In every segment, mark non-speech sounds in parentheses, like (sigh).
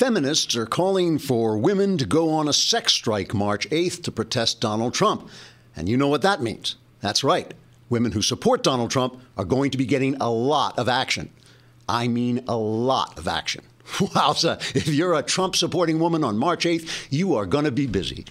Feminists are calling for women to go on a sex strike March 8th to protest Donald Trump. And you know what that means. That's right. Women who support Donald Trump are going to be getting a lot of action. I mean, a lot of action. (laughs) Wowza, if you're a Trump supporting woman on March 8th, you are going to be busy.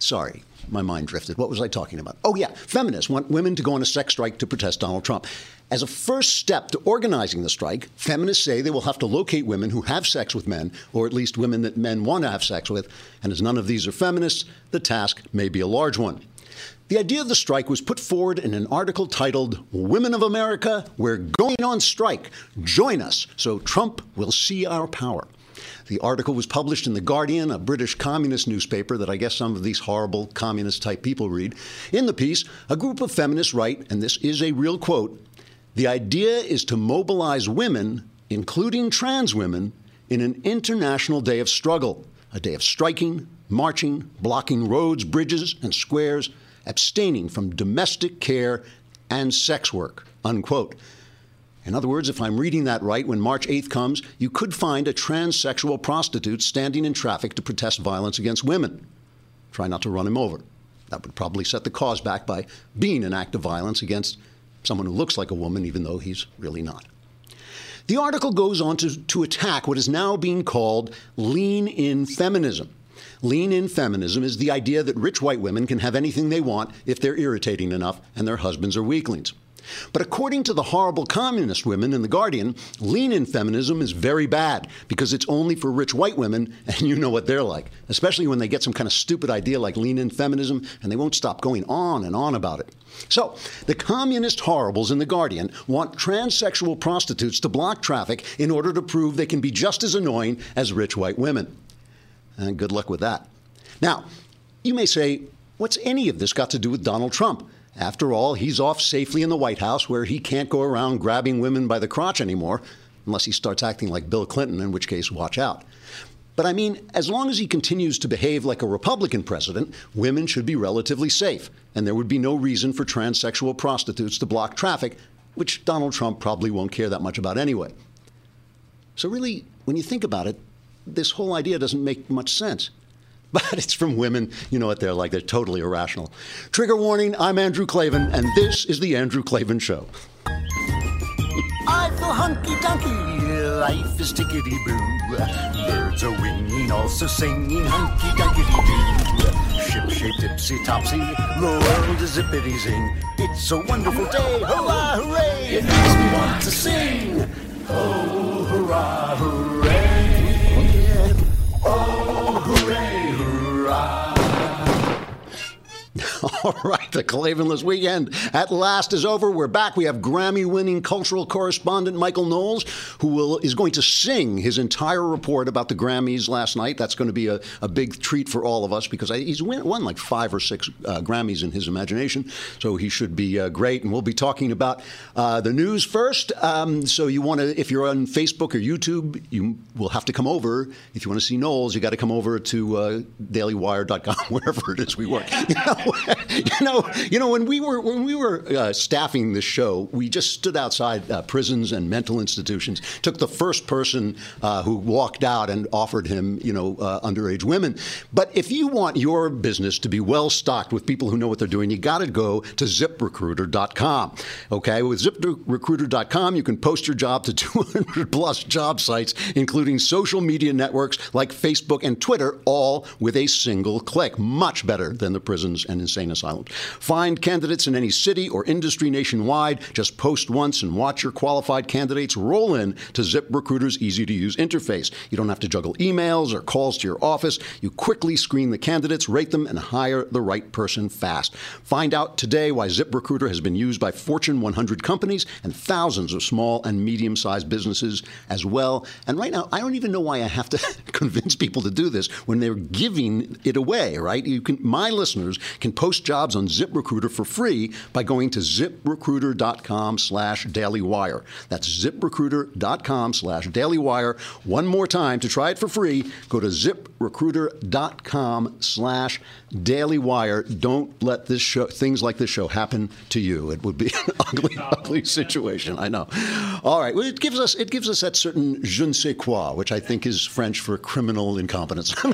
Sorry, my mind drifted. What was I talking about? Oh, yeah, feminists want women to go on a sex strike to protest Donald Trump. As a first step to organizing the strike, feminists say they will have to locate women who have sex with men, or at least women that men want to have sex with. And as none of these are feminists, the task may be a large one. The idea of the strike was put forward in an article titled Women of America, We're Going on Strike. Join us so Trump will see our power. The article was published in The Guardian, a British communist newspaper that I guess some of these horrible communist type people read. In the piece, a group of feminists write, and this is a real quote the idea is to mobilize women, including trans women, in an international day of struggle, a day of striking, marching, blocking roads, bridges, and squares, abstaining from domestic care and sex work. Unquote. In other words, if I'm reading that right, when March 8th comes, you could find a transsexual prostitute standing in traffic to protest violence against women. Try not to run him over. That would probably set the cause back by being an act of violence against someone who looks like a woman, even though he's really not. The article goes on to, to attack what is now being called lean in feminism. Lean in feminism is the idea that rich white women can have anything they want if they're irritating enough and their husbands are weaklings. But according to the horrible communist women in The Guardian, lean in feminism is very bad because it's only for rich white women, (laughs) and you know what they're like, especially when they get some kind of stupid idea like lean in feminism, and they won't stop going on and on about it. So, the communist horribles in The Guardian want transsexual prostitutes to block traffic in order to prove they can be just as annoying as rich white women. And good luck with that. Now, you may say, what's any of this got to do with Donald Trump? After all, he's off safely in the White House where he can't go around grabbing women by the crotch anymore, unless he starts acting like Bill Clinton, in which case, watch out. But I mean, as long as he continues to behave like a Republican president, women should be relatively safe, and there would be no reason for transsexual prostitutes to block traffic, which Donald Trump probably won't care that much about anyway. So, really, when you think about it, this whole idea doesn't make much sense. (laughs) but it's from women. You know what they're like. They're totally irrational. Trigger warning I'm Andrew Klavan, and this is The Andrew Klavan Show. I feel hunky dunky, life is tickety boo. Birds are winging, also singing hunky dunky doo. Ship shape tipsy topsy, the world is zippity zing. It's a wonderful day, hurrah, hooray! It makes me want to sing. Oh, hurrah, hooray! (laughs) All right, the Klavanless weekend at last is over. We're back. We have Grammy-winning cultural correspondent Michael Knowles, who will is going to sing his entire report about the Grammys last night. That's going to be a, a big treat for all of us because I, he's win, won like five or six uh, Grammys in his imagination, so he should be uh, great. And we'll be talking about uh, the news first. Um, so you want to, if you're on Facebook or YouTube, you will have to come over. If you want to see Knowles, you got to come over to uh, DailyWire.com, (laughs) wherever it is we work. (laughs) You know, (laughs) you know, you know, when we were when we were uh, staffing this show, we just stood outside uh, prisons and mental institutions. Took the first person uh, who walked out and offered him, you know, uh, underage women. But if you want your business to be well stocked with people who know what they're doing, you got to go to ZipRecruiter.com. Okay, with ZipRecruiter.com, you can post your job to (laughs) 200 plus job sites, including social media networks like Facebook and Twitter, all with a single click. Much better than the prisons and insane asylums. Find candidates in any city or industry nationwide. Just post once and watch your qualified candidates roll in to ZipRecruiter's easy to use interface. You don't have to juggle emails or calls to your office. You quickly screen the candidates, rate them, and hire the right person fast. Find out today why ZipRecruiter has been used by Fortune 100 companies and thousands of small and medium sized businesses as well. And right now, I don't even know why I have to (laughs) convince people to do this when they're giving it away, right? You can, my listeners can post jobs on ZipRecruiter for free by going to ziprecruiter.com slash dailywire. That's ziprecruiter.com slash dailywire. One more time to try it for free, go to zip ZipRecruiter.com slash Daily Wire. Don't let this show, things like this show happen to you. It would be an (laughs) ugly, ugly situation. I know. All right. Well, it gives us it gives us that certain je ne sais quoi, which I think is French for criminal incompetence. (laughs) um,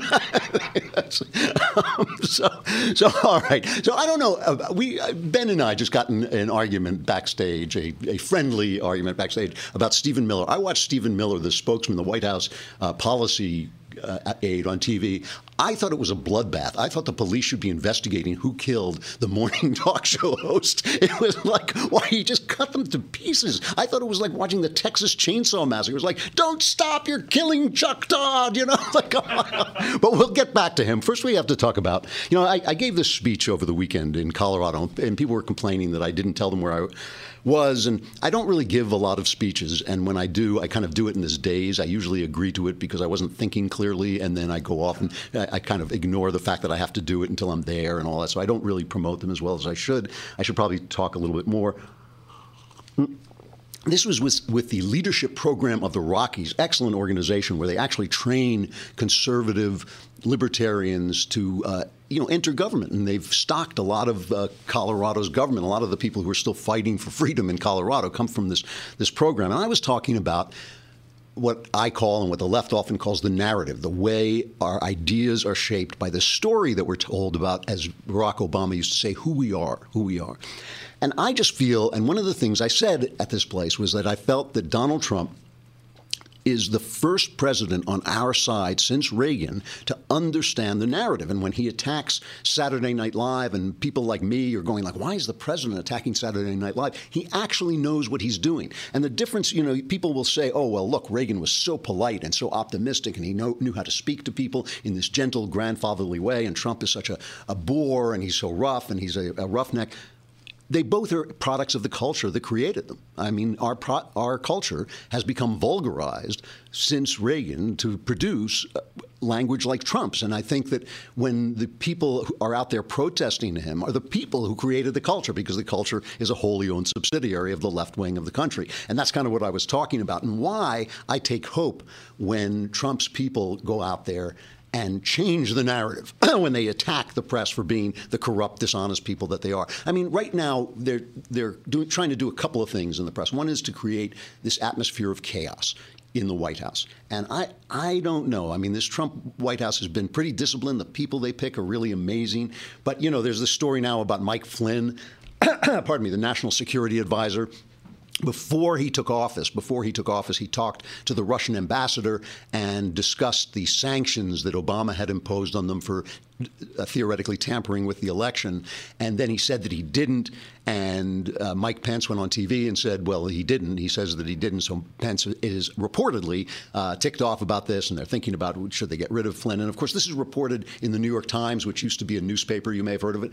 so, so all right. So I don't know. Uh, we uh, Ben and I just got in an argument backstage, a, a friendly argument backstage about Stephen Miller. I watched Stephen Miller, the spokesman, the White House uh, policy uh, aide on TV. I thought it was a bloodbath. I thought the police should be investigating who killed the morning (laughs) talk show host. It was like, why he just cut them to pieces. I thought it was like watching the Texas Chainsaw Massacre. It was like, don't stop, you're killing Chuck Todd, you know? (laughs) Like, but we'll get back to him. First, we have to talk about, you know, I, I gave this speech over the weekend in Colorado, and people were complaining that I didn't tell them where I was. And I don't really give a lot of speeches. And when I do, I kind of do it in this daze. I usually agree to it because I wasn't thinking clearly. And then I go off and I, I kind of ignore the fact that I have to do it until I'm there and all that. So I don't really promote them as well as I should. I should probably talk a little bit more this was with, with the leadership program of the Rockies, excellent organization where they actually train conservative libertarians to uh, you know enter government, and they've stocked a lot of uh, Colorado's government. A lot of the people who are still fighting for freedom in Colorado come from this this program. And I was talking about what I call and what the left often calls the narrative, the way our ideas are shaped by the story that we're told about, as Barack Obama used to say, who we are, who we are. And I just feel, and one of the things I said at this place was that I felt that Donald Trump is the first president on our side since Reagan to understand the narrative. And when he attacks Saturday Night Live and people like me are going like, why is the president attacking Saturday Night Live? He actually knows what he's doing. And the difference, you know, people will say, oh, well, look, Reagan was so polite and so optimistic and he know, knew how to speak to people in this gentle, grandfatherly way. And Trump is such a, a bore and he's so rough and he's a, a roughneck they both are products of the culture that created them. I mean, our pro- our culture has become vulgarized since Reagan to produce uh, language like Trump's, and I think that when the people who are out there protesting him are the people who created the culture, because the culture is a wholly owned subsidiary of the left wing of the country, and that's kind of what I was talking about, and why I take hope when Trump's people go out there and change the narrative (clears throat) when they attack the press for being the corrupt, dishonest people that they are. I mean, right now they're they're doing, trying to do a couple of things in the press. One is to create this atmosphere of chaos in the White House. And I, I don't know. I mean, this Trump White House has been pretty disciplined. The people they pick are really amazing. But, you know, there's this story now about Mike Flynn, (clears throat) pardon me, the national security advisor before he took office, before he took office, he talked to the Russian ambassador and discussed the sanctions that Obama had imposed on them for uh, theoretically tampering with the election. And then he said that he didn't. And uh, Mike Pence went on TV and said, well, he didn't. He says that he didn't. So Pence is reportedly uh, ticked off about this, and they're thinking about should they get rid of Flynn. And of course, this is reported in the New York Times, which used to be a newspaper. You may have heard of it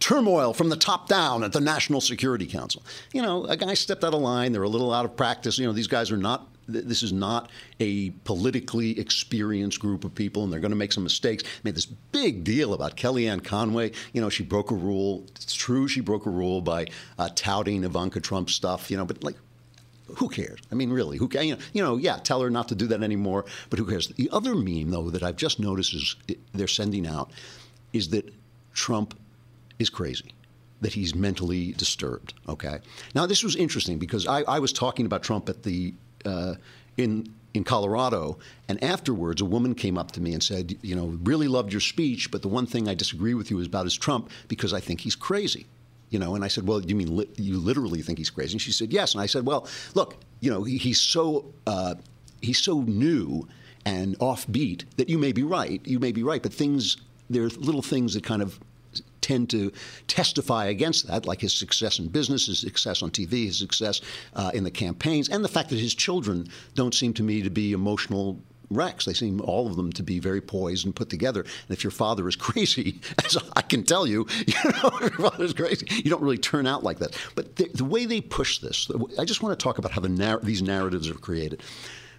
turmoil from the top down at the National Security Council. You know, a guy stepped out of line. They're a little out of practice. You know, these guys are not. This is not a politically experienced group of people, and they're going to make some mistakes. Made this big deal about Kellyanne Conway. You know, she broke a rule. It's true, she broke a rule by uh, touting Ivanka Trump stuff. You know, but like who cares? I mean, really, who cares? You know, you know, yeah, tell her not to do that anymore, but who cares? The other meme, though, that I've just noticed is they're sending out is that Trump is crazy that he's mentally disturbed. Okay. Now this was interesting because I, I was talking about Trump at the uh, in in Colorado, and afterwards a woman came up to me and said, you know, really loved your speech, but the one thing I disagree with you is about is Trump because I think he's crazy. You know, and I said, well, you mean li- you literally think he's crazy? And she said, yes. And I said, well, look, you know, he, he's so uh, he's so new and offbeat that you may be right. You may be right, but things there are little things that kind of tend to testify against that, like his success in business, his success on TV, his success uh, in the campaigns, and the fact that his children don't seem to me to be emotional wrecks. They seem all of them to be very poised and put together. And if your father is (laughs) crazy, as I can tell you, (laughs) you know, your father is crazy, you don't really turn out like that. But the, the way they push this, I just want to talk about how the narr- these narratives are created.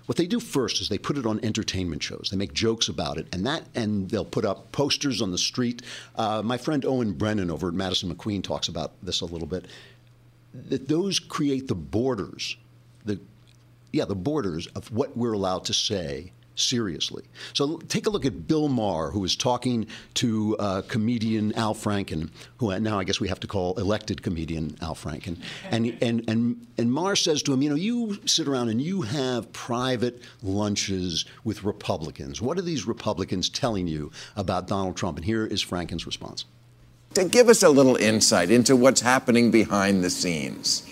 What they do first is they put it on entertainment shows. They make jokes about it, and that, and they'll put up posters on the street. Uh, my friend Owen Brennan over at Madison McQueen talks about this a little bit. That those create the borders, the yeah, the borders of what we're allowed to say seriously. So take a look at Bill Maher, who was talking to uh, comedian Al Franken, who now I guess we have to call elected comedian Al Franken. And, and, and, and Maher says to him, You know, you sit around and you have private lunches with Republicans. What are these Republicans telling you about Donald Trump? And here is Franken's response. To give us a little insight into what's happening behind the scenes.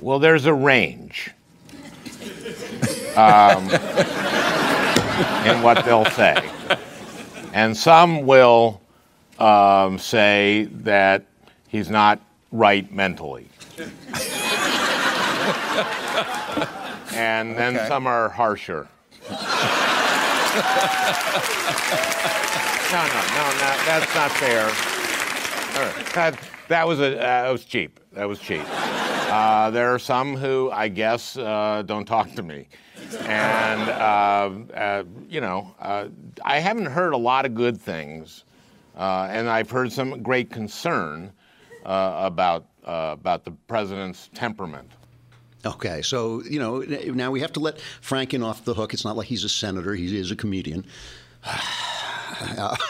Well, there's a range. (laughs) Um, in what they'll say. And some will um, say that he's not right mentally. and then Okay. some are harsher. no, no, no, no, that's not fair. Right. That, that was a uh, that was cheap. That was cheap. Uh, there are some who I guess uh, don't talk to me, and uh, uh, you know uh, I haven't heard a lot of good things, uh, and I've heard some great concern about about the president's temperament. Okay, so you know now we have to let Franken off the hook. It's not like he's a senator; he is a comedian. (sighs) (laughs) Uh. (laughs)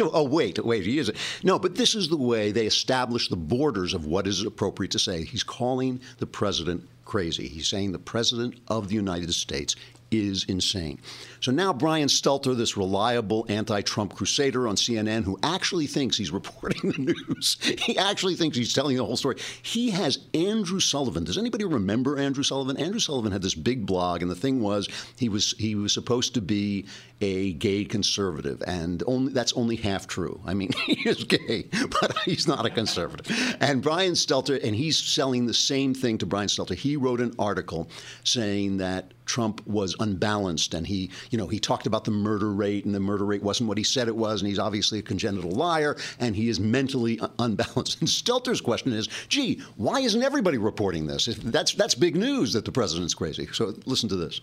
Oh, wait, wait. He is. No, but this is the way they establish the borders of what is appropriate to say. He's calling the president crazy. He's saying the president of the United States is insane. So now Brian Stelter, this reliable anti-Trump crusader on CNN, who actually thinks he's (laughs) reporting the news, he actually thinks he's telling the whole story. He has Andrew Sullivan. Does anybody remember Andrew Sullivan? Andrew Sullivan had this big blog, and the thing was he was he was supposed to be a gay conservative, and only that's only half true. I mean, (laughs) he is gay, but he's not a conservative. And Brian Stelter, and he's selling the same thing to Brian Stelter. He wrote an article saying that Trump was unbalanced, and he, you know, he talked about the murder rate, and the murder rate wasn't what he said it was, and he's obviously a congenital liar, and he is mentally unbalanced. (laughs) And Stelter's question is, gee, why isn't everybody reporting this? That's that's big news that the president's crazy. So listen to this.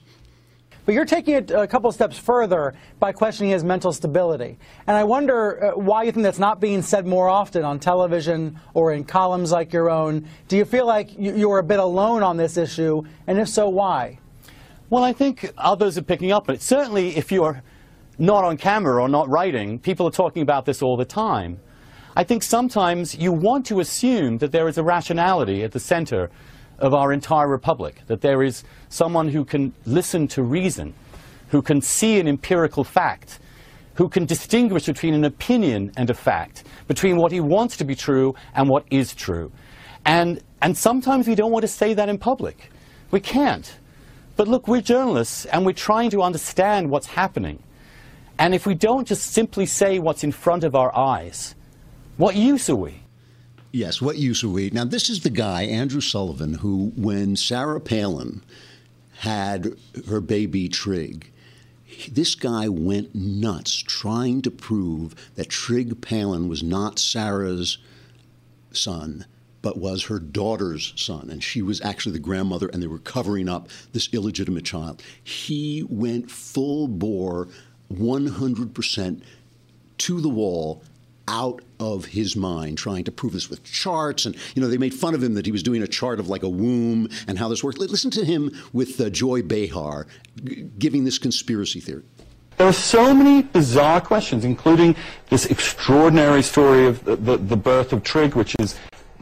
But you're taking it a couple steps further by questioning his mental stability. And I wonder uh, why you think that's not being said more often on television or in columns like your own. Do you feel like you're a bit alone on this issue? And if so, why? Well, I think others are picking up on it. Certainly, if you're not on camera or not writing, people are talking about this all the time. I think sometimes you want to assume that there is a rationality at the center of our entire republic, that there is someone who can listen to reason, who can see an empirical fact, who can distinguish between an opinion and a fact, between what he wants to be true and what is true. And, and sometimes we don't want to say that in public. We can't. But look, we're journalists and we're trying to understand what's happening. And if we don't just simply say what's in front of our eyes, what use are we? Yes, what use are we? Now, this is the guy, Andrew Sullivan, who, when Sarah Palin had her baby Trig, this guy went nuts trying to prove that Trig Palin was not Sarah's son, but was her daughter's son. And she was actually the grandmother, and they were covering up this illegitimate child. He went full bore, 100% to the wall out of his mind trying to prove this with charts and you know they made fun of him that he was doing a chart of like a womb and how this works listen to him with uh, joy behar g- giving this conspiracy theory There are so many bizarre questions, including this extraordinary story of the, the, the birth of Trig, which is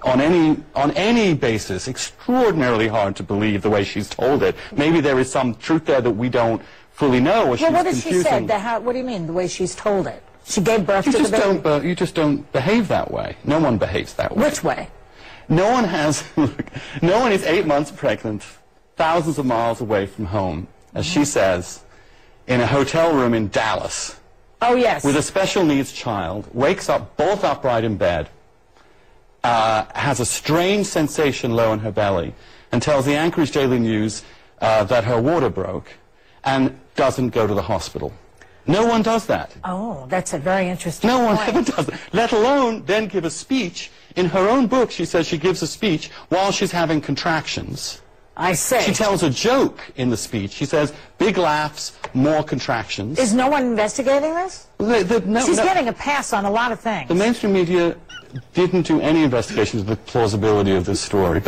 on any, on any basis extraordinarily hard to believe the way she's told it. Maybe there is some truth there that we don't fully know. Or Well, what has she said? The how, what do you mean, the way she's told it? She gave birth You to the just, baby. don't, you just don't behave that way. No one behaves that way. Which way? No one has, (laughs) look, no one is eight months pregnant, thousands of miles away from home, as she says, in a hotel room in Dallas, Oh, yes. with a special needs child, wakes up bolt upright in bed, uh, has a strange sensation low in her belly, and tells the Anchorage Daily News uh, that her water broke, and doesn't go to the hospital. No one does that. oh, that's a very interesting No one point. ever does that. Let alone then give a speech. In her own book, she says she gives a speech while she's having contractions. I see. She tells a joke in the speech. She says, big laughs, more contractions. Is no one investigating this? The- the- no- She's no- getting a pass on a lot of things. The mainstream media didn't do any investigation of the plausibility of this story.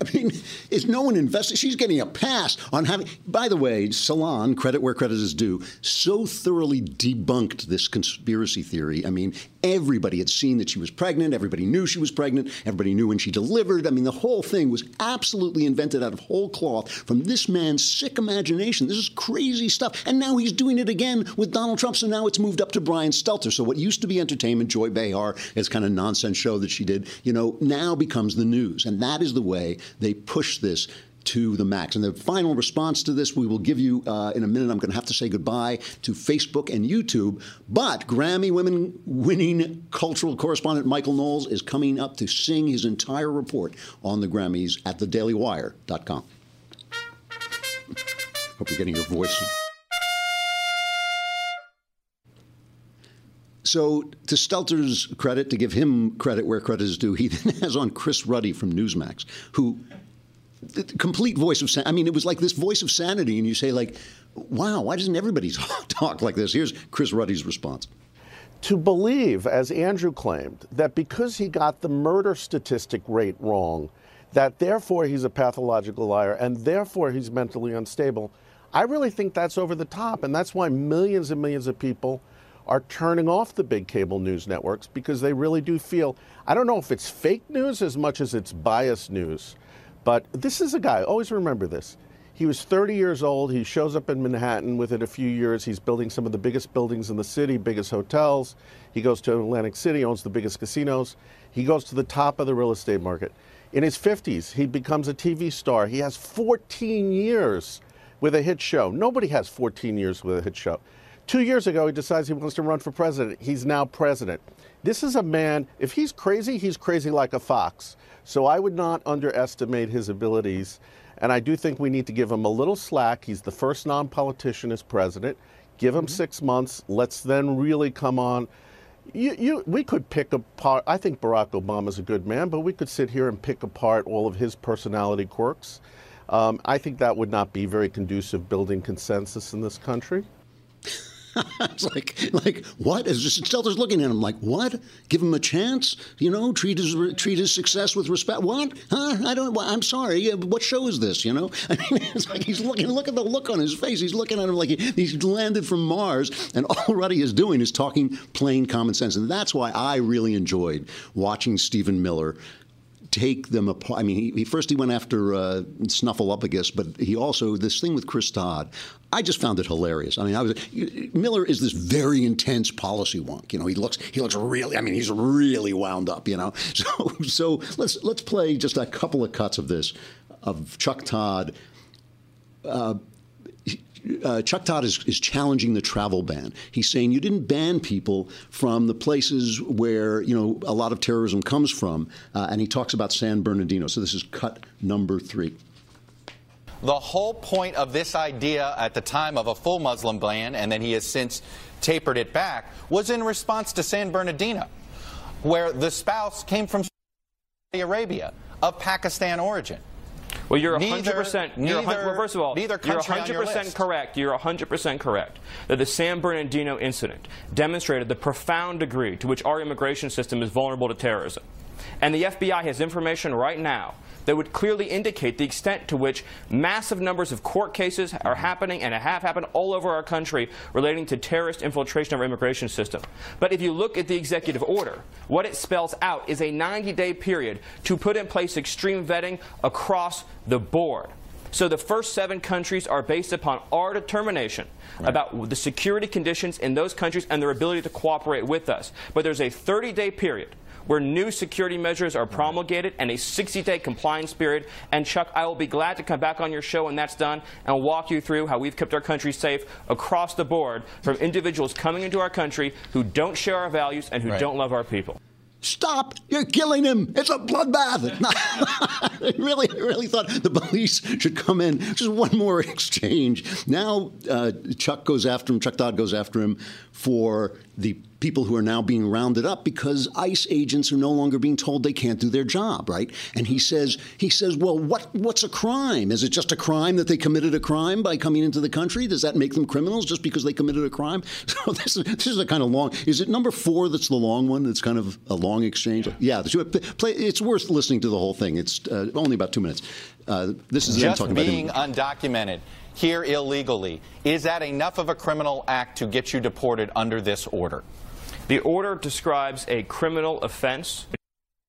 I mean, is no one invested? She's getting a pass on having. By the way, Salon, credit where credit is due, so thoroughly debunked this conspiracy theory. I mean, everybody had seen that she was pregnant. Everybody knew she was pregnant. Everybody knew when she delivered. I mean, the whole thing was absolutely invented out of whole cloth from this man's sick imagination. This is crazy stuff. And now he's doing it again with Donald Trump. So now it's moved up to Brian Stelter. So what used to be entertainment, Joy Behar, this kind of nonsense show that she did, you know, now becomes the news. And that is the way they push this to the max. And the final response to this, we will give you uh, in a minute. I'm going to have to say goodbye to Facebook and YouTube. But Grammy women winning cultural correspondent Michael Knowles is coming up to sing his entire report on the Grammys at thedailywire.com. Hope you're getting your voice. So, to Stelter's credit, to give him credit where credit is due, he (laughs) then has on Chris Ruddy from Newsmax, who complete voice of sanity. I mean, it was like this voice of sanity, and you say, like, wow, why doesn't everybody (laughs) talk like this? Here's Chris Ruddy's response. To believe, as Andrew claimed, that because he got the murder statistic rate wrong, that therefore he's a pathological liar and therefore he's mentally unstable, I really think that's over the top. And that's why millions and millions of people are turning off the big cable news networks because they really do feel I don't know if it's fake news as much as it's biased news. But this is a guy, always remember this. He was 30 years old. He shows up in Manhattan within a few years. He's building some of the biggest buildings in the city, biggest hotels. He goes to Atlantic City, owns the biggest casinos. He goes to the top of the real estate market. In his 50s, he becomes a TV star. He has 14 years with a hit show. Nobody has 14 years with a hit show. Two years ago, he decides he wants to run for president. He's now president. This is a man, if he's crazy, he's crazy like a fox. So I would not underestimate his abilities. And I do think we need to give him a little slack. He's the first non politician as president. Give him six months. Let's then really come on. You, you, we could pick apart. I think Barack Obama's a good man, but we could sit here and pick apart all of his personality quirks. Um, I think that would not be very conducive building consensus in this country. (laughs) it's like, like what? Is just Stelter's looking at him like, what? Give him a chance? You know, treat his treat his success with respect. What? Huh? I don't. I'm sorry. What show is this? You know? (laughs) I mean, it's like he's looking. Look at the look on his face. He's looking at him like he, he's landed from Mars, and (laughs) all Ruddy is doing is talking plain common sense. And that's why I really enjoyed watching Stephen Miller take them apart. I mean, he, he first he went after uh, Snuffleupagus, but he also this thing with Chris Todd. I just found it hilarious. I mean, I was Miller is this very intense policy wonk. You know, he looks he looks really. I mean, he's really wound up. You know, (laughs) so so let's let's play just a couple of cuts of this of Chuck Todd. Uh, uh, Chuck Todd is, is challenging the travel ban. He's saying you didn't ban people from the places where you know a lot of terrorism comes from, uh, and he talks about San Bernardino. So this is cut number three. The whole point of this idea at the time of a full Muslim ban, and then he has since tapered it back, was in response to San Bernardino, where the spouse came from Saudi Arabia of Pakistan origin. Well, you're 100%. Neither- you're 100 neither- well, first of all, neither you're country on your 100% list. correct. You're 100% correct that the San Bernardino incident demonstrated the profound degree to which our immigration system is vulnerable to terrorism. And the FBI has information right now that would clearly indicate the extent to which massive numbers of court cases are mm-hmm. happening and have happened all over our country relating to terrorist infiltration of our immigration system. But if you look at the executive order, what it spells out is a 90 day period to put in place extreme vetting across the board. So the first seven countries are based upon our determination about the security conditions in those countries and their ability to cooperate with us. But there's a 30 day period where new security measures are promulgated and a 60 day compliance period. And Chuck, I will be glad to come back on your show when that's done and walk you through how we've kept our country safe across the board from individuals coming into our country who don't share our values and who Right. don't love our people. Stop! You're killing him. It's a bloodbath. (laughs) I really, really thought the police should come in. Just one more (laughs) exchange. Now uh, Chuck goes after him. Chuck Todd goes after him for the people who are now being rounded up because ICE agents are no longer being told they can't do their job, right? And he says, he says, well, what, what's a crime? Is it just a crime that they committed a crime by coming into the country? Does that make them criminals just because they committed a crime? (laughs) So this is, this is a kind of long. Is it number four that's the long one? That's kind of a long exchange. Yeah, two, play, it's worth listening to the whole thing. It's uh, only about two minutes. Uh, this is just talking being about undocumented here illegally. Is that enough of a criminal act to get you deported under this order? The order describes a criminal offense.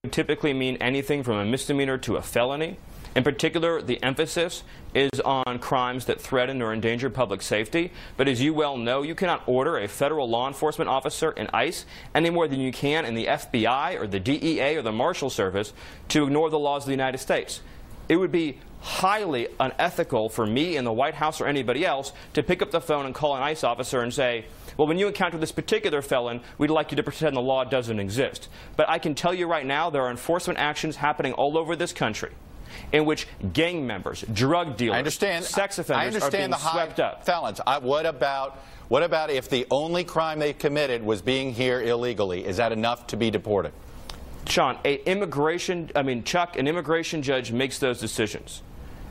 Would typically mean anything from a misdemeanor to a felony. In particular, the emphasis is on crimes that threaten or endanger public safety. But as you well know, you cannot order a federal law enforcement officer in ICE any more than you can in the FBI or the DEA or the Marshal Service to ignore the laws of the United States. It would be highly unethical for me in the White House or anybody else to pick up the phone and call an ICE officer and say, well, when you encounter this particular felon, we'd like you to pretend the law doesn't exist. But I can tell you right now, there are enforcement actions happening all over this country in which gang members, drug dealers, I understand, sex I offenders understand are being the swept up. felons. I, what about what about if the only crime they committed was being here illegally? Is that enough to be deported? Sean, a immigration, I mean, Chuck, an immigration judge makes those decisions.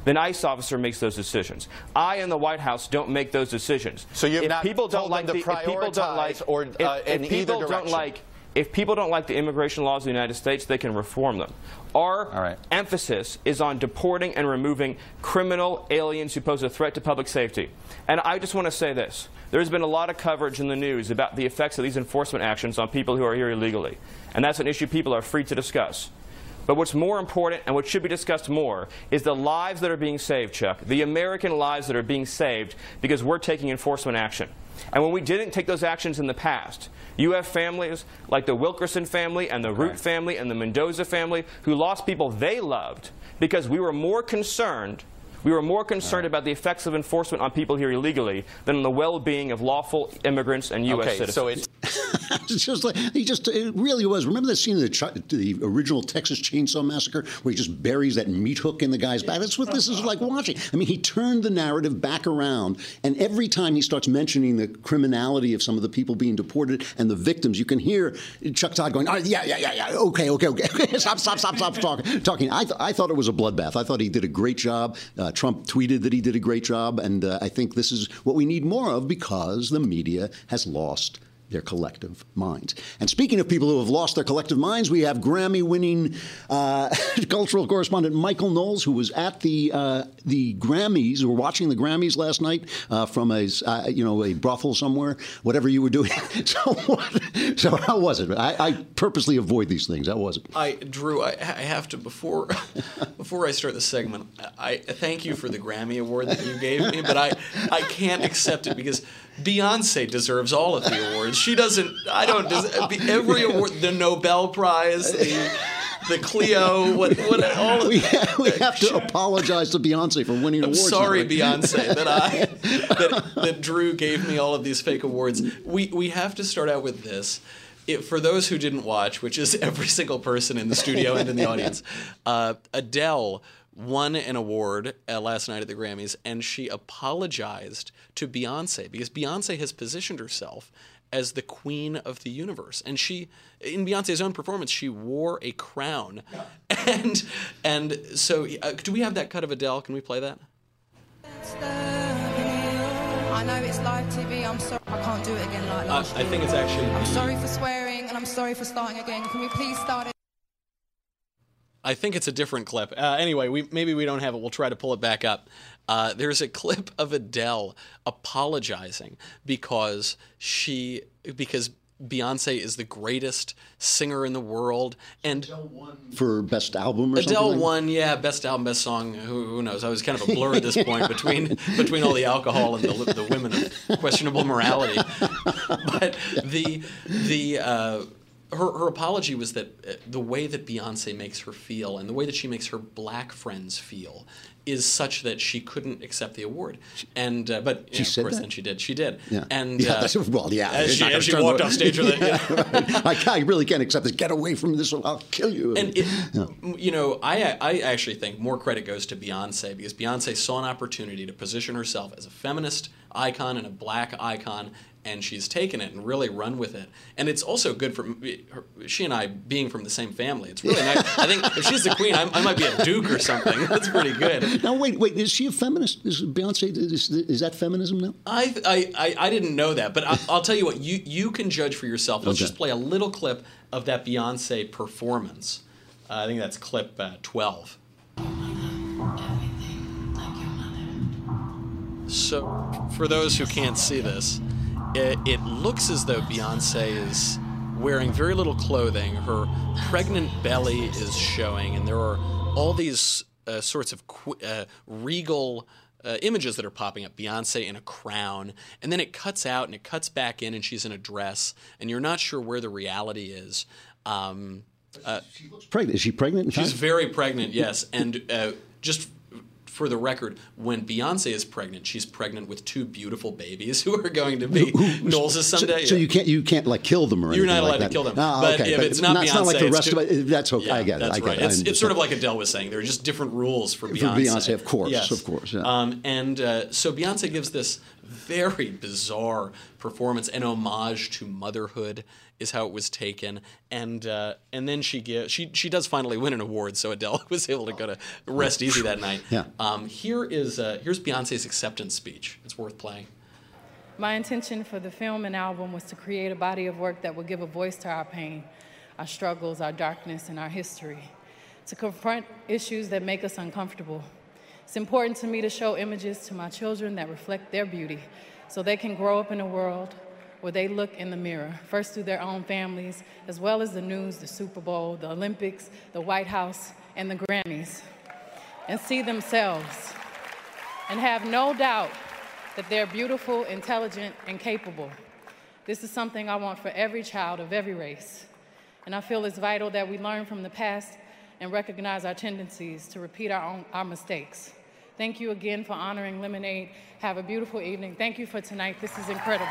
An ICE officer makes those decisions. I and the White House don't make those decisions. So you've if not people don't like the, to if people don't like or, uh, if either people don't like if people don't like the immigration laws of the United States, they can reform them. Our emphasis is on deporting and removing criminal aliens who pose a threat to public safety. And I just want to say this. There's been a lot of coverage in the news about the effects of these enforcement actions on people who are here illegally. And that's an issue people are free to discuss. But what's more important and what should be discussed more is the lives that are being saved, Chuck. The American lives that are being saved because we're taking enforcement action. And when we didn't take those actions in the past, you have families like the Wilkerson family and the Root family and the Mendoza family who lost people they loved because we were more concerned we were more concerned about the effects of enforcement on people here illegally than on the well-being of lawful immigrants and U.S. Okay, citizens. so it's (laughs) it's just like he just it really was. Remember that scene of the, the original Texas Chainsaw Massacre where he just buries that meat hook in the guy's back? That's what this is like watching. I mean, he turned the narrative back around, and every time he starts mentioning the criminality of some of the people being deported and the victims, you can hear Chuck Todd going, oh, "Yeah, yeah, yeah, yeah, okay, okay, okay, (laughs) stop, stop, stop, stop talking." Talking. I, th- I thought it was a bloodbath. I thought he did a great job. Uh, Trump tweeted that he did a great job, and uh, I think this is what we need more of because the media has lost their collective minds. And speaking of people who have lost their collective minds, we have Grammy-winning uh, (laughs) cultural correspondent Michael Knowles, who was at the uh, the Grammys, or watching the Grammys last night uh, from a uh, you know a brothel somewhere, whatever you were doing. (laughs) so, what, so how was it? I, I purposely avoid these things. How was it? I Drew, I, I have to before (laughs) before I start the segment. I thank you for the Grammy award that you gave me, but I I can't accept it because Beyonce deserves all of the awards. She doesn't. I don't. Des- every award, the Nobel Prize, the the Clio, what what all. We, we have to apologize to Beyonce for winning I'm awards. sorry, right? Beyonce, that I that, that Drew gave me all of these fake awards. We we have to start out with this. It, for those who didn't watch, which is (laughs) every single person in the studio and in the audience, uh, Adele won an award uh, last night at the Grammys, and she apologized to Beyonce because Beyonce has positioned herself as the queen of the universe, and she, in Beyonce's own performance, she wore a crown, (laughs) and and so uh, do we have that cut of Adele? Can we play that? I know it's live TV. I'm sorry. I can't do it again like Uh, last I think it's actually. I'm sorry for swearing and I'm sorry for starting again. Can we please start it? I think it's a different clip. Uh, anyway, we maybe we don't have it. We'll try to pull it back up. Uh, there's a (laughs) clip of Adele apologizing because she because Beyonce is the greatest singer in the world, and for best album or something. Adele like won, yeah, best album, best song. Who, who knows? I was kind of a blur at this (laughs) point between between all the alcohol and the, the women of questionable morality. (laughs) But the the uh, her her apology was that uh, the way that Beyonce makes her feel and the way that she makes her black friends feel is such that she couldn't accept the award. And uh, but She know, said of course, that? then she did. She did. Yeah. And Yeah, uh, that's- well, yeah. as she, as she walked off stage with it. yeah. (laughs) I, I really can't accept this. Get away from this. Or I'll kill you. And it, Yeah. you know, I I actually think more credit goes to Beyonce because Beyonce saw an opportunity to position herself as a feminist icon and a black icon, and she's taken it and really run with it. And it's also good for me- her, she and I being from the same family. It's really nice. I think if she's the queen, I, I might be a duke or something. That's pretty good. Now wait, wait. Is she a feminist? Is Beyonce? Is, is that feminism now? I, I, I, I didn't know that, but I, I'll tell you what. You you can judge for yourself. Let's Okay. just play a little clip of that Beyonce performance. Uh, I think that's clip uh, twelve. So, for those who can't see this, it, it looks as though Beyonce is wearing very little clothing. Her pregnant belly is showing, and there are all these uh, sorts of qu- uh, regal uh, images that are popping up. Beyonce in a crown, and then it cuts out and it cuts back in, and she's in a dress, and you're not sure where the reality is. Um, uh, Pregnant? Is she pregnant? She's very pregnant, yes. And uh, just for the record, when Beyonce is pregnant, she's pregnant with two beautiful babies who are going to be Knowles' So, someday. so you can't you can't like kill them or anything. You're not like allowed to that. kill them. Ah, but okay, if it's not, it's Beyonce, not like the rest ju- of it. That's okay. Yeah, I get it. That's I get right. it. It's, it's sort of like Adele was saying. There are just different rules for For Beyonce. Beyonce, of course, Yes. of course, yeah. Um, and uh, so Beyonce gives this very bizarre performance, an homage to motherhood is how it was taken, and uh, and then she gives she she does finally win an award, so Adele (laughs) was able to go to rest easy that night. Yeah. Um, here is uh, here's Beyonce's acceptance speech. It's worth playing. My intention for the film and album was to create a body of work that would give a voice to our pain, our struggles, our darkness, and our history, to confront issues that make us uncomfortable. It's important to me to show images to my children that reflect their beauty so they can grow up in a world where they look in the mirror, first through their own families, as well as the news, the Super Bowl, the Olympics, the White House, and the Grammys, and see themselves and have no doubt that they're beautiful, intelligent, and capable. This is something I want for every child of every race. And I feel it's vital that we learn from the past and recognize our tendencies to repeat our, own, our mistakes. Thank you again for honoring Lemonade. Have a beautiful evening. Thank you for tonight. This is incredible.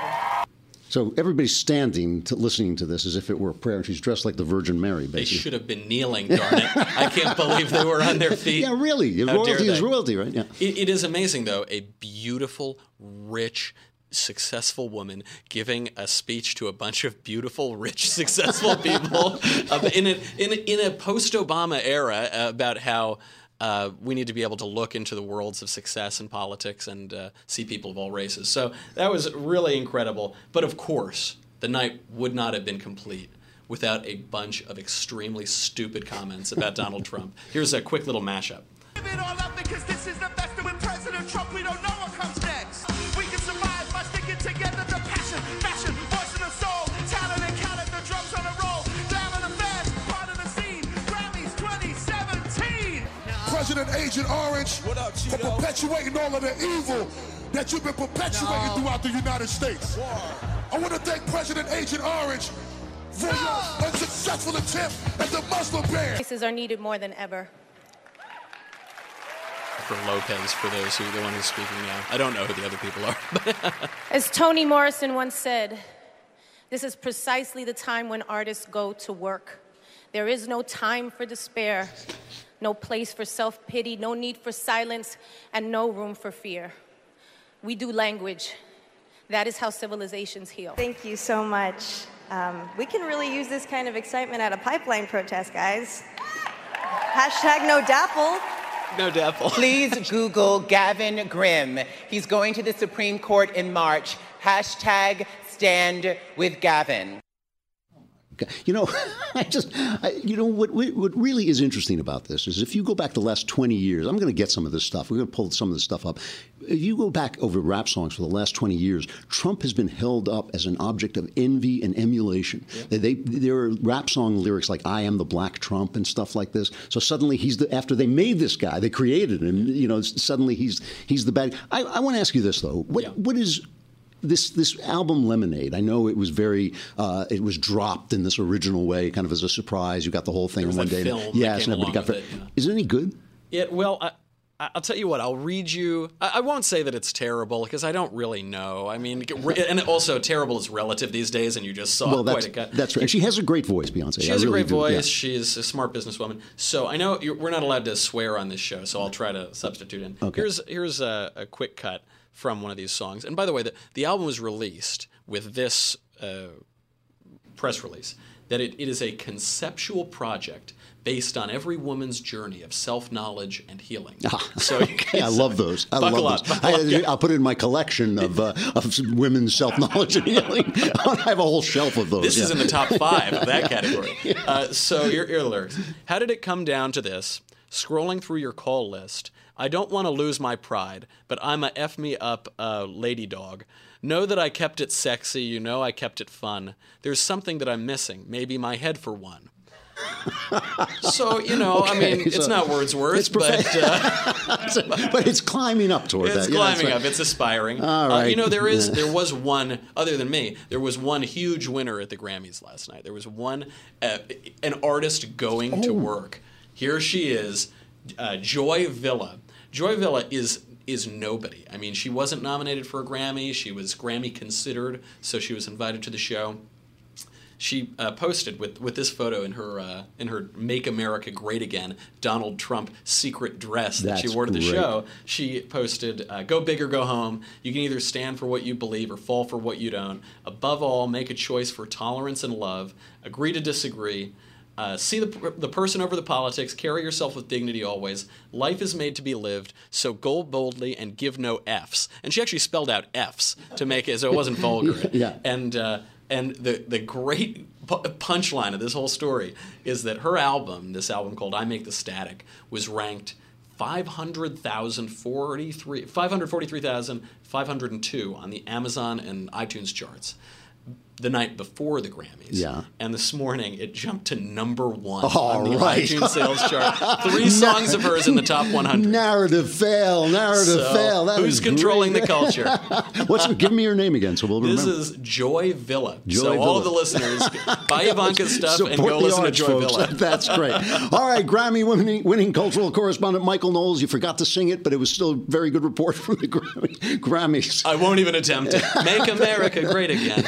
So everybody's standing to listening to this as if it were a prayer, and she's dressed like the Virgin Mary. They Basically. should have been kneeling, darn it. I can't believe they were on their (laughs) feet. Yeah, really. How royalty is royalty, right? Yeah. It, it is amazing, though, a beautiful, rich, successful woman giving a speech to a bunch of beautiful, rich, (laughs) successful people (laughs) uh, in a, in a, in a post-Obama era uh, about how uh, we need to be able to look into the worlds of success and politics and uh, see people of all races. So that was really incredible. But of course, the night would not have been complete without a bunch of extremely stupid comments about Donald Trump. Here's a quick little mashup. Agent Orange for perpetuating all of the evil that you've been perpetuating throughout the United States. I want to thank President Agent Orange for your unsuccessful attempt at the Muslim ban. Voices are needed more than ever. for Lopez for those who the one who's speaking now. I don't know who the other people are. (laughs) As Toni Morrison once said, this is precisely the time when artists go to work. There is no time for despair, no place for self pity, no need for silence, and no room for fear. We do language. That is how civilizations heal. Thank you so much. Um, we can really use this kind of excitement at a pipeline protest, guys. Hashtag no DAPL. no DAPL. Please Google Gavin Grimm. He's going to the Supreme Court in March. Hashtag stand with Gavin. You know, (laughs) I just, I, you know, what, what really is interesting about this is if you go back the last 20 years, I'm going to get some of this stuff. We're going to pull some of this stuff up. If you go back over rap songs for the last 20 years, Trump has been held up as an object of envy and emulation. They, there are rap song lyrics like "I am the Black Trump" and stuff like this. So suddenly he's the after they made this guy, they created him. You know, suddenly he's he's the bad. I, I want to ask you this though: what what is this this album Lemonade. I know it was very uh, it was dropped in this original way, kind of as a surprise. You got the whole thing in one day. film yes, and everybody got. it, yeah. Is it any good? Yeah, well, I, I'll tell you what. I'll read you. I, I won't say that it's terrible because I don't really know. I mean, and also terrible is relative these days, and you just saw well, quite that's a cut. that's right. And she has a great voice, Beyonce. She I has really a great do, yeah. voice. She's a smart businesswoman. So I know you're, we're not allowed to swear on this show, so I'll try to substitute in. Okay. Here's here's a, a quick cut from one of these songs. And by the way, the, the album was released with this uh, press release that it, it is a conceptual project based on every woman's journey of self knowledge and healing. (laughs) So (laughs) Yeah, I love those. I love up, those. I, yeah. I'll put it in my collection of uh, of women's self knowledge and healing. (laughs) I have a whole shelf of those. This is in the top five of that category. Uh, so your ear lyrics. How did it come down to this? Scrolling through your call list, I don't want to lose my pride, but I'm a f me up uh, lady dog. Know that I kept it sexy. You know I kept it fun. There's something that I'm missing. Maybe my head for one. (laughs) so you know, I Okay, mean, it's not Wordsworth, it's but (laughs) uh, (laughs) but it's climbing up toward it's that. Yeah, that's climbing right. up. It's aspiring. All Uh, you know, there is Yeah. there was one other than me. There was one huge winner at the Grammys last night. There was one uh, an artist going to Oh. work. Here she is, uh, Joy Villa. Joy Villa is is nobody. I mean, she wasn't nominated for a Grammy. She was Grammy considered, so she was invited to the show she uh, posted with, with this photo in her uh, in her "Make America Great Again" Donald Trump secret dress that she wore to the great. show. She posted, uh, "Go big or go home. You can either stand for what you believe or fall for what you don't. Above all, make a choice for tolerance and love. Agree to disagree." Uh, see the, the person over the politics. Carry yourself with dignity always. Life is made to be lived, so go boldly and give no F's. And she actually spelled out F's to make it so it wasn't vulgar. (laughs) Yeah. And uh, and the the great punchline of this whole story is that her album, this album called "I Make the Static," was ranked 500,043 543,502 on the Amazon and iTunes charts the night before the Grammys. Yeah. And this morning it jumped to number one All on the right. iTunes sales chart. (laughs) Three songs of hers in the top 100. Narrative fail. Narrative So, fail. That who's controlling great. the culture? (laughs) What's give me your name again, so we'll remember. This is Joy Villa. Joy so all Villa. of the listeners, (laughs) buy Ivanka's stuff and go listen arts, to Joy folks. Villa. That's great. All right, Grammy winning, winning cultural correspondent Michael Knowles. You forgot to sing it, but it was still a very good report from the Grammy, Grammys. I won't even attempt it. Make America great again.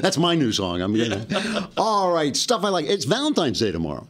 That's my new song. I'm gonna. All right, stuff I like. It's Valentine's Day tomorrow.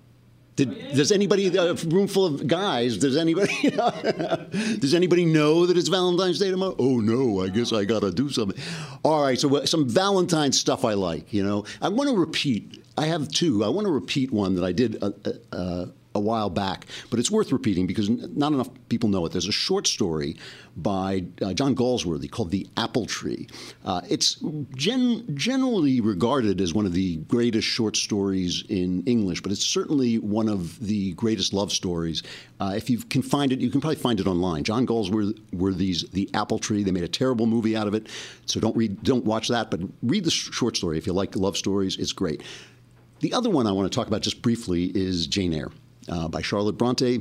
Did, oh, does anybody, a room full of guys, does anybody, (laughs) does anybody know that it's Valentine's Day tomorrow? Oh no, I guess I gotta do something. All right, so uh, some Valentine's stuff I like. You know, I want to repeat. I have two. I want to repeat one that I did a, a, a, while back, but it's worth repeating because not enough people know it. There's a short story by uh, John Galsworthy called "The Apple Tree." Uh, it's gen- generally regarded as one of the greatest short stories in English, but it's certainly one of the greatest love stories. Uh, if you can find it, you can probably find it online. John Galsworthy's "The Apple Tree." They made a terrible movie out of it, so don't read, don't watch that. But read the sh- short story if you like love stories. It's great. The other one I want to talk about just briefly is Jane Eyre uh, by Charlotte Bronte.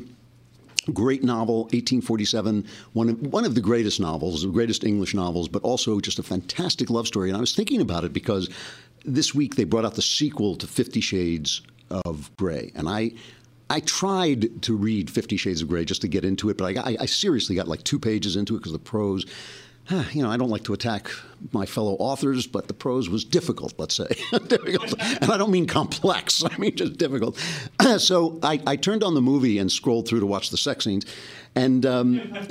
Great novel, 1847, one of, one of the greatest novels, the greatest English novels, but also just a fantastic love story. And I was thinking about it because this week they brought out the sequel to Fifty Shades of Grey. And I, I tried to read Fifty Shades of Grey just to get into it, but I, I, I seriously got like two pages into it because the prose you know, I don't like to attack my fellow authors, but the prose was difficult, let's say. (laughs) difficult. And I don't mean complex, I mean just difficult. (clears throat) so I, I turned on the movie and scrolled through to watch the sex scenes. And, um, (laughs)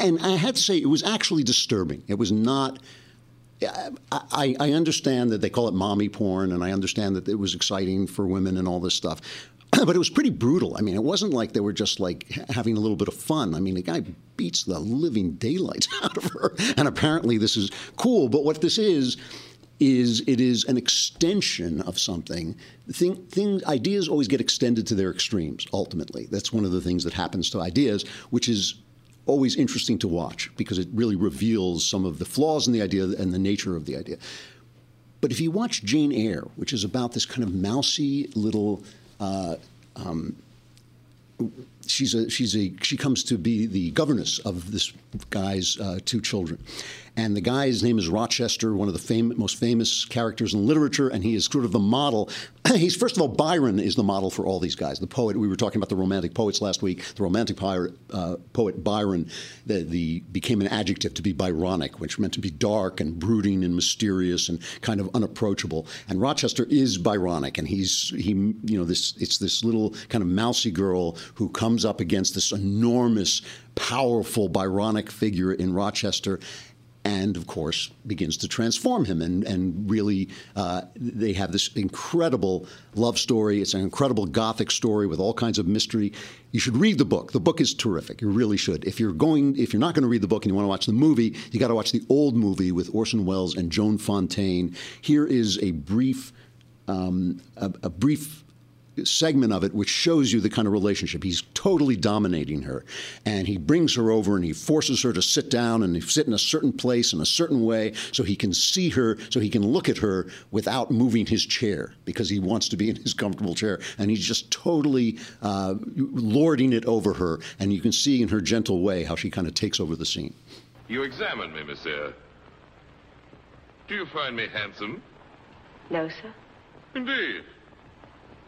and I had to say, it was actually disturbing. It was not. I, I understand that they call it mommy porn, and I understand that it was exciting for women and all this stuff. (clears throat) but it was pretty brutal. I mean, it wasn't like they were just like having a little bit of fun. I mean, the guy beats the living daylights (laughs) out of her, and apparently this is cool. But what this is is it is an extension of something. Thing, things, ideas always get extended to their extremes. Ultimately, that's one of the things that happens to ideas, which is always interesting to watch because it really reveals some of the flaws in the idea and the nature of the idea. But if you watch Jane Eyre, which is about this kind of mousy little um, she's a she's a she comes to be the governess of this guy's uh, two children. And the guy's name is Rochester, one of the fam- most famous characters in literature, and he is sort of the model. (clears throat) He's first of all Byron is the model for all these guys. The poet we were talking about the romantic poets last week. The romantic pi- uh, poet Byron, the, the became an adjective to be Byronic, which meant to be dark and brooding and mysterious and kind of unapproachable. And Rochester is Byronic, and he's he you know this it's this little kind of mousy girl who comes up against this enormous, powerful Byronic figure in Rochester and of course begins to transform him and, and really uh, they have this incredible love story. It's an incredible gothic story with all kinds of mystery. You should read the book. The book is terrific. You really should. If you're going if you're not going to read the book and you want to watch the movie you got to watch the old movie with orson welles and joan fontaine. Here is a brief um, a, a brief segment of it which shows you the kind of relationship. He's totally dominating her. And he brings her over and he forces her to sit down and sit in a certain place in a certain way so he can see her, so he can look at her without moving his chair because he wants to be in his comfortable chair. And he's just totally uh, lording it over her. And you can see in her gentle way how she kind of takes over the scene. You examine me, monsieur. Do you find me handsome? No, sir. Indeed.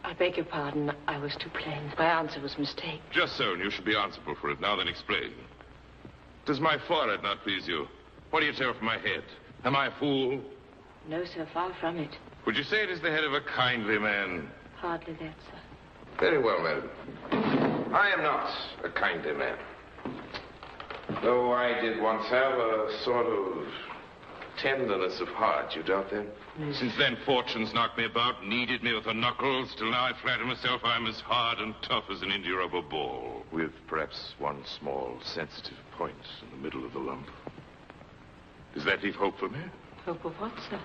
I beg your pardon. I was too plain. My answer was a mistake. Just so, and you should be answerable for it. Now then, explain. Does my forehead not please you? What do you tell from my head? Am I a fool? No, sir. Far from it. Would you say it is the head of a kindly man? Hardly that, sir. Very well, madam. I am not a kindly man. Though I did once have a sort of tenderness of heart, you doubt that? Since then, fortune's knocked me about, kneaded me with her knuckles, till now I flatter myself I'm as hard and tough as an India rubber ball, with perhaps one small sensitive point in the middle of the lump. Does that leave hope for me? Hope of what, sir?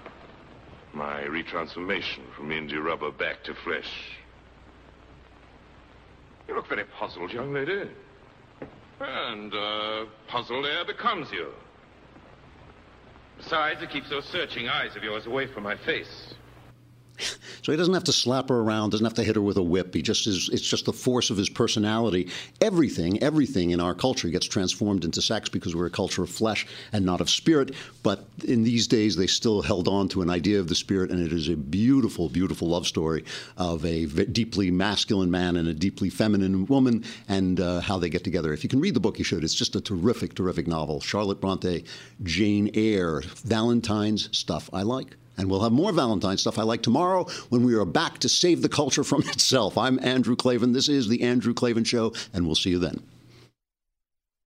My retransformation from India rubber back to flesh. You look very puzzled, young lady. And, uh, puzzled air becomes you. Besides, it keeps those searching eyes of yours away from my face. So he doesn't have to slap her around, doesn't have to hit her with a whip. He just is, it's just the force of his personality. Everything, everything in our culture gets transformed into sex because we're a culture of flesh and not of spirit. But in these days, they still held on to an idea of the spirit, and it is a beautiful, beautiful love story of a deeply masculine man and a deeply feminine woman and uh, how they get together. If you can read the book, you should. It's just a terrific, terrific novel. Charlotte Bronte, Jane Eyre, Valentine's stuff I like. And we'll have more Valentine stuff I like tomorrow when we are back to save the culture from (laughs) itself. I'm Andrew Klavan. This is The Andrew Klavan Show, and we'll see you then.